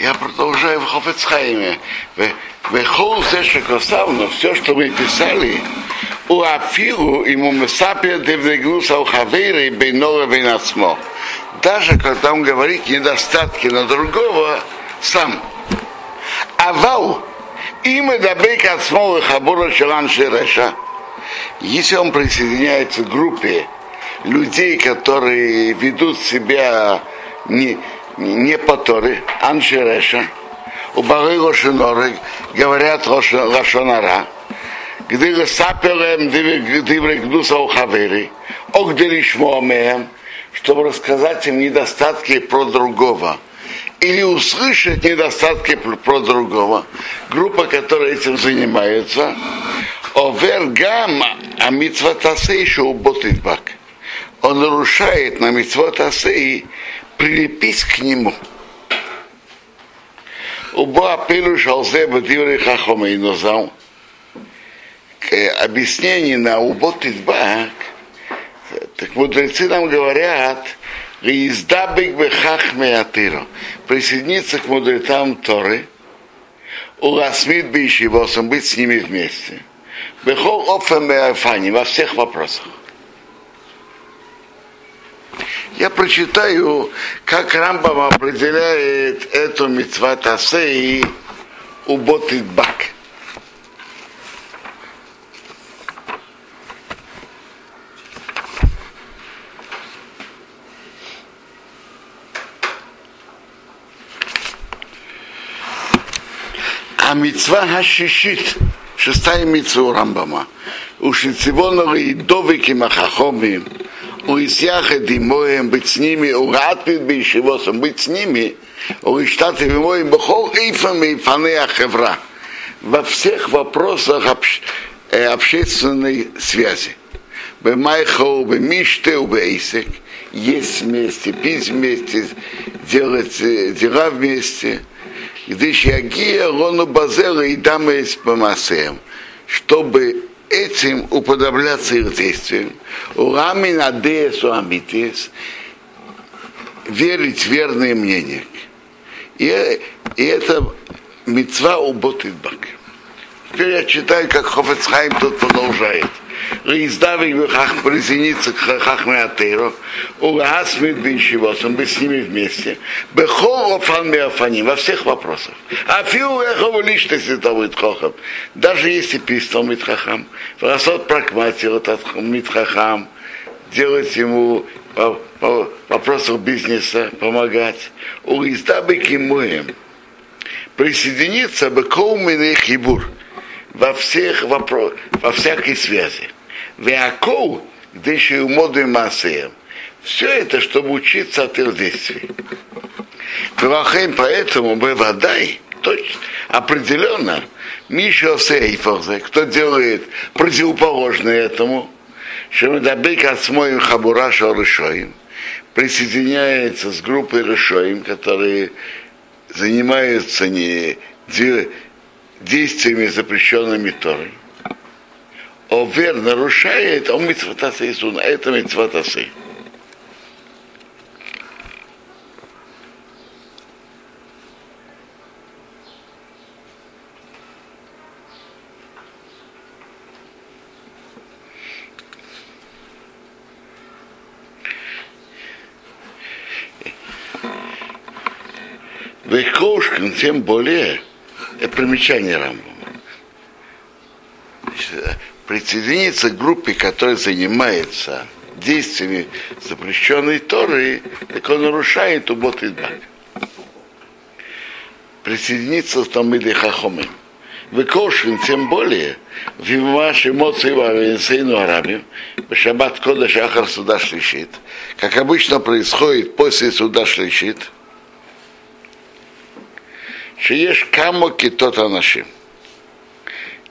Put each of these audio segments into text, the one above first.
Я продолжаю в Хофецхайме. Вехол Зешекосавно, все, что мы писали, у Афилу ему Месапия Девнегнуса у Хавейра и Бейнора Бейнацмо. Даже когда он говорит недостатки на другого, сам. Авал, имя Дабейка Смолы Хабура Шелан Шереша. Если он присоединяется к группе людей, которые ведут себя не, не по Торе, Аншереша, у Бары Рошиноры говорят Рошонара, где сапелем диврей гдуса у Хавери, огделишмоамеем, чтобы рассказать им недостатки про другого или услышать недостатки про другого. Группа, которая этим занимается, овергам а митцватасе еще уботит бак. Он нарушает на митцватасе и прилепись к нему. Уба пилу шалзе бадиври хахома и нозал. Объяснение на уботит бак. Так мудрецы нам говорят, Издабик бехахме атиро. Присоединиться к мудрецам Торы, у Ласмит Бишивосом, быть с ними вместе. Бехол офем афани во всех вопросах. Я прочитаю, как Рамбам определяет эту митцват асеи у Ботитбак. А митцва хашишит, шестая митцва у Рамбама, у Шицивонова и Довики Махахомим, у Исьяха Димоем быть с ними, у Ратмит Бейшивосом быть с ними, у Иштаты Вимоем Бахол Ифам и Фаны Ахевра во всех вопросах общ, э, общественной связи. Бемайхо, Бемиште, Бейсек, есть вместе, пить вместе, делать дела вместе – где Шиагия Рону Базела и Дамес Помасеем, чтобы этим уподобляться их действиям. Урамин Адеес Амитис, верить в верное мнение. И, и это мецва у Ботидбак. Теперь я читаю, как Хофецхайм тут продолжает. Издавик Бехах присоединиться к Хахме Атейро, Угасмит Бишивос, он быть с ними вместе. Бехол Офан Меофаним, во всех вопросах. А Фиу Эхову лично святого Хохам. Даже если пистол Митхахам, Расот прагматил Митхахам, делать ему вопросах бизнеса, помогать. У Издабик Моем присоединиться бы Коумен Хибур во всех вопросах, во всякой связи. Веакоу, где еще и массеем. Все это, чтобы учиться от их действий. Прохем поэтому водай, точно, определенно, Миша Сейфорзе, кто делает противоположное этому, что добык от смоем хабура шарышоим, присоединяется с группой решоим, которые занимаются не действиями, запрещенными Торой. Овер нарушает, он митцватасы Исуна, это митцватасы. Векошкин, тем более, это примечание Рамбама. Присоединиться к группе, которая занимается действиями запрещенной Торы, так он нарушает убот и Присоединиться к Тамиде Хахомим. Выкошен, тем более, в вашей эмоции Вавенсейну Арабим, в Шаббат Кода Шахар суда шлищит, как обычно происходит после суда шлищит, Шиеш камо китот анашим.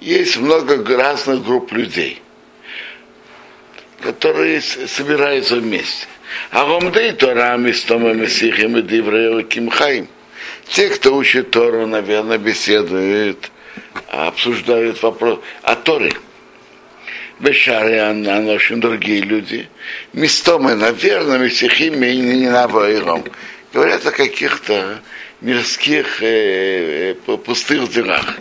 Есть много разных групп людей, которые собираются вместе. А гомдей Тора Мистома Месихим и Кимхаим. Те, кто учит Тору, наверное, беседуют, обсуждают вопрос о Торе. Бешаре Аношин, другие люди. Местомы, наверное, Месихим и Нинаваиром. Говорят о каких-то мирских э, э, пустых делах.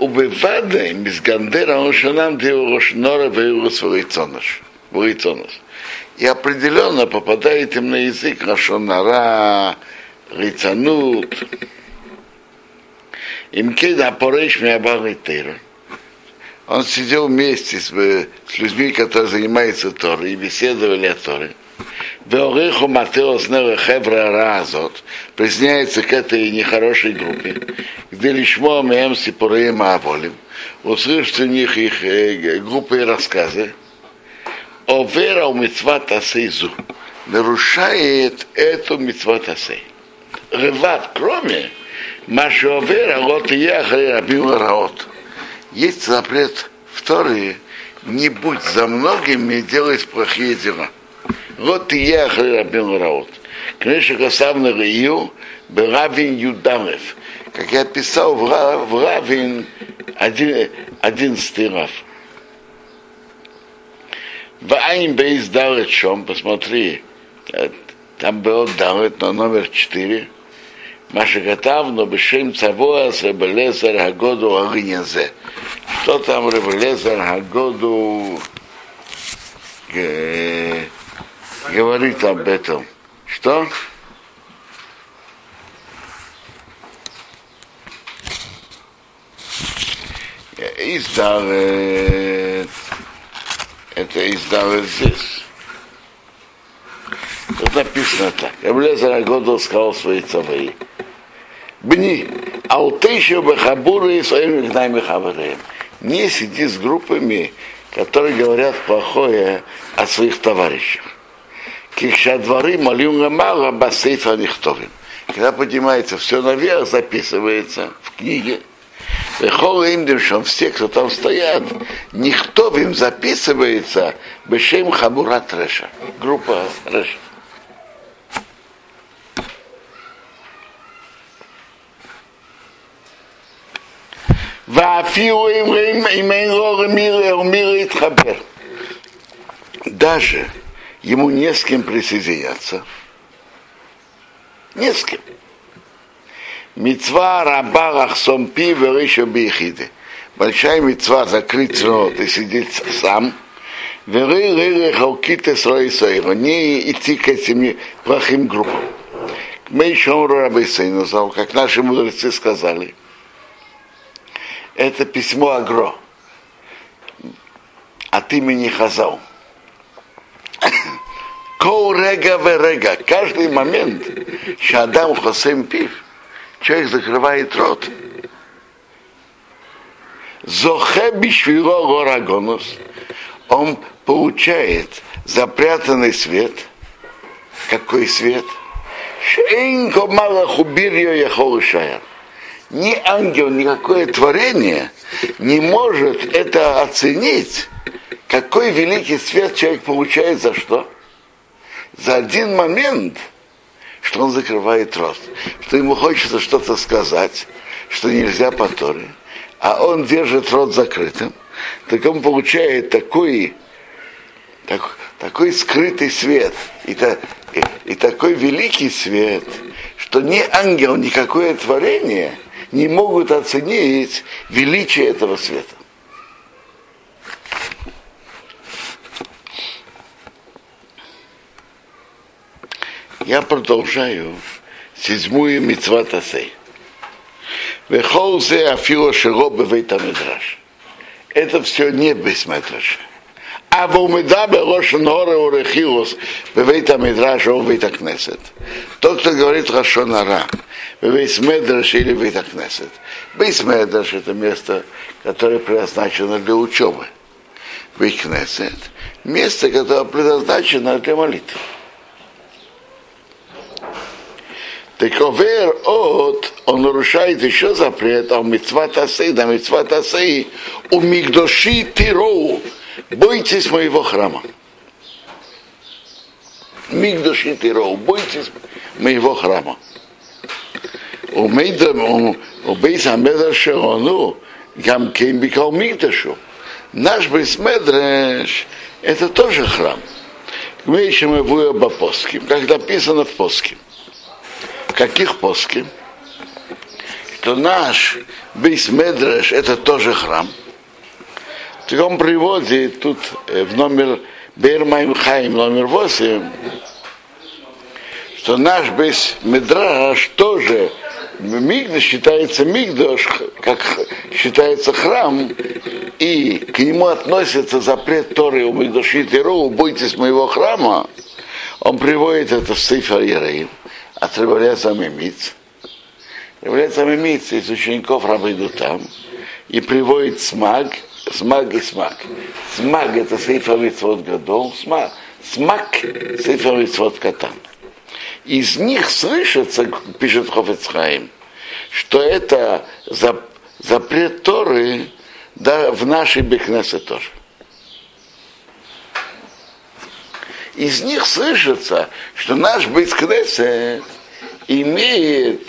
Убывады Мизгандера Ошанам Деурошнора Веурус Варицонос. И определенно попадает им на язык Рашонара, Рицанут, им кеда пореш Миабаритера. Он сидел вместе с, с людьми, которые занимаются Торой, и беседовали о Торе. Веориху Матеос Хевра Разот присоединяется к этой нехорошей группе, где лишмо мем сипуреем аволим, услышит у них их э, группы и рассказы, о вера у митцват асейзу, нарушает эту митцват асей. Реват, кроме Машу вера, вот и я рабим раот. Есть запрет в Торе, не будь за многими, делай плохие дела. Вот и я Рабин Раут. Конечно, Касавна Рию Равин Юдалев. Как я писал в, Рав, один Равин 11 В Айн Бейс Далет Шом, посмотри, э, там был Далет на номер четыре. Маша Гатавно, Бешем Цавоа, Сребелезер, Агоду, Агнезе. Что там Ребелезер, Агоду, говорит об этом? Что? Издавет. Это издавет здесь. Тут написано так. Эблезер Агодо сказал свои цавы. Бни, алтейши бахабуры своими гнами хавареем. Не сиди с группами, которые говорят плохое о своих товарищах. Кикшадвары молюнга мало басейфа нихтовим. Когда поднимается все наверх, записывается в книге. Вехол им что все, кто там стоят, никто им записывается Бешем Хабура Треша. Группа Треша. ואפילו אם אין לו למי להתחבר. Даже ему не с кем присоединяться. Не с кем. Мецва раба лахсом пи вериша бихиде. Большая мецва закрыть рот и сидеть сам. Не идти к этим плохим группам. Мы еще рабы сказал, как наши мудрецы сказали – это письмо Агро от имени Хазал. Кол рега рега. Каждый момент, Шадам Хосем Пив, человек закрывает рот. Зохе бишвило горагонус. Он получает запрятанный свет. Какой свет? Шейнко мало хубирьо яхол шаяр ни ангел, никакое творение не может это оценить, какой великий свет человек получает за что? За один момент, что он закрывает рот, что ему хочется что-то сказать, что нельзя по Торе, а он держит рот закрытым, так он получает такой, так, такой скрытый свет и, та, и, и такой великий свет, что ни ангел, никакое творение – не могут оценить величие этого света. Я продолжаю седьмую митцват асей. Вехол зе афила широ бевейта медраш. Это все не без медраша. А в умедабе лошен хоре урехилос бевейта медраша о бейта кнесет. Тот, кто говорит Рашонара, Бейс Медраш или Бейтакнесет. Бейс Медраш это место, которое предназначено для учебы. Бейткнесет – место, которое предназначено для молитвы. Так овер от, он нарушает еще запрет, а митцва тасы, да митцва тасы, у мигдоши тироу, бойтесь моего храма. Мигдоши тироу, бойтесь моего храма. У бейса медра шеону, гам кейм бикал мигдошу. Наш бейс медреш, это тоже храм. Мы еще ищем его по Как написано в Поске. Каких Поске? Что наш Бейсмедреш это тоже храм. В таком приводе тут э, в номер Бермайм Хайм номер 8, что наш Бейс Медраш тоже Мигдаш считается Мигдаш, как считается храм, и к нему относится запрет Торы у Мигдаши бойтесь моего храма, он приводит это в Сейфер Ереим, от Мимиц. Революция Мимиц из учеников Рабиду там, и приводит смаг, смаг и смаг. Смаг это Сейфер Митцвот Гадол, смаг, смаг Сейфер Митцвот Катан из них слышится, пишет Хофецхайм, что это запрет Торы да, в нашей Бекнесе тоже. Из них слышится, что наш Бекнесе имеет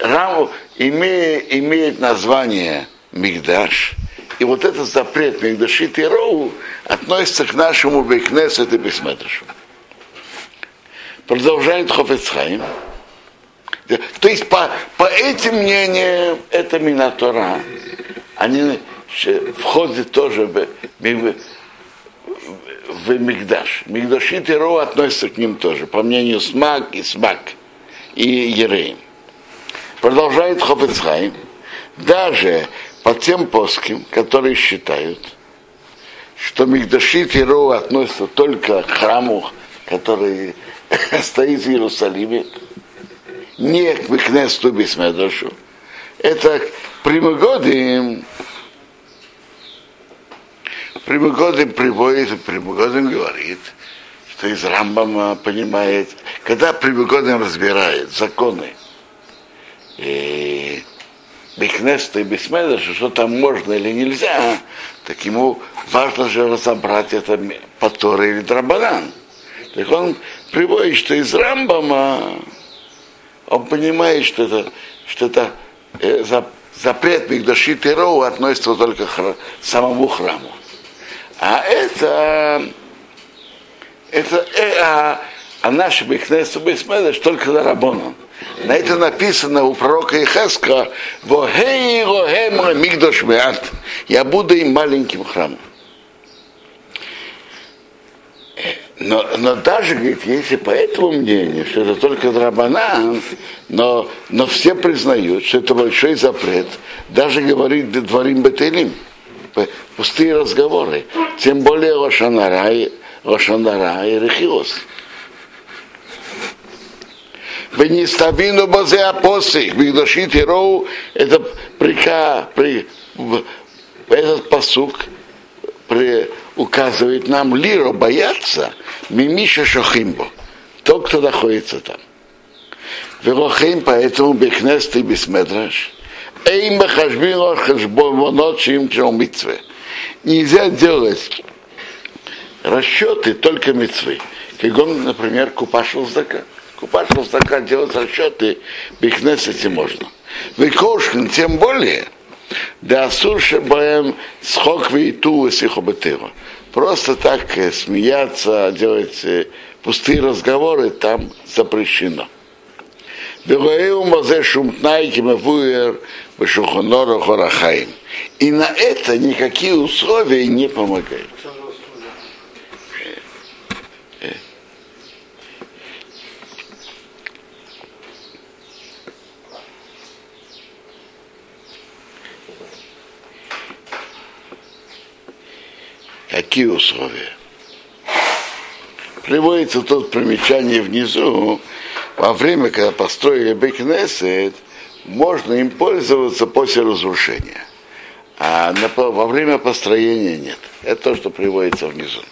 раму, имеет, имеет название Мигдаш, и вот этот запрет Мигдашит и относится к нашему Бекнесу и Бесметрашу. Продолжает Хофецхайм. То есть по, по этим мнениям это Минатора. Они входят тоже в, Мигдаш. Мигдашит и относятся к ним тоже, по мнению Смак и Смак и Ереем. Продолжает Хофецхайм. Даже по тем плоским, которые считают, что Мигдашит и относятся только к храму, который стоит в Иерусалиме, не к Мекнесту Бисмедошу. Это Примогодим, Примогодим приводит, Примогодим говорит, что из Рамбама понимает, когда Примогодим разбирает законы, и Бехнеста и Бесмедоша, что там можно или нельзя, так ему важно же разобрать это по или Драбанан. Так он приводит, что из Рамбама он понимает, что это, что это э, запрет Мигдаши Тероу относится только к самому храму. А это, это э, а, а наши Бехнесу Бесмедаш только на Рабону. На это написано у пророка Ихеска, «Вохей рохем мигдош меат». Я буду им маленьким храмом. Но, но даже, говорит, если по этому мнению, что это только драбанан, но, но все признают, что это большой запрет, даже говорит дворим бетелим, пустые разговоры, тем более Рошанара и, Рошанара и Рехиос. Ставину базе апосы, Мигдашит Роу, это прика, при, этот посук при, указывает нам лиру бояться мимиша шохимбо, тот, кто находится там. Верохим поэтому бехнест и бисмедраш, эйм бахашбин хашбонот шим митцве. Нельзя делать расчеты только митцвы. Как он, например, купаш луздака. Купаш луздака делать расчеты бихнесете можно. Выкошкин тем более, да асурше боем схок вейту и сихобетева просто так э, смеяться, делать э, пустые разговоры там запрещено. И на это никакие условия не помогают. Какие условия? Приводится тут примечание внизу, во время, когда построили Бекнесет, можно им пользоваться после разрушения. А во время построения нет. Это то, что приводится внизу.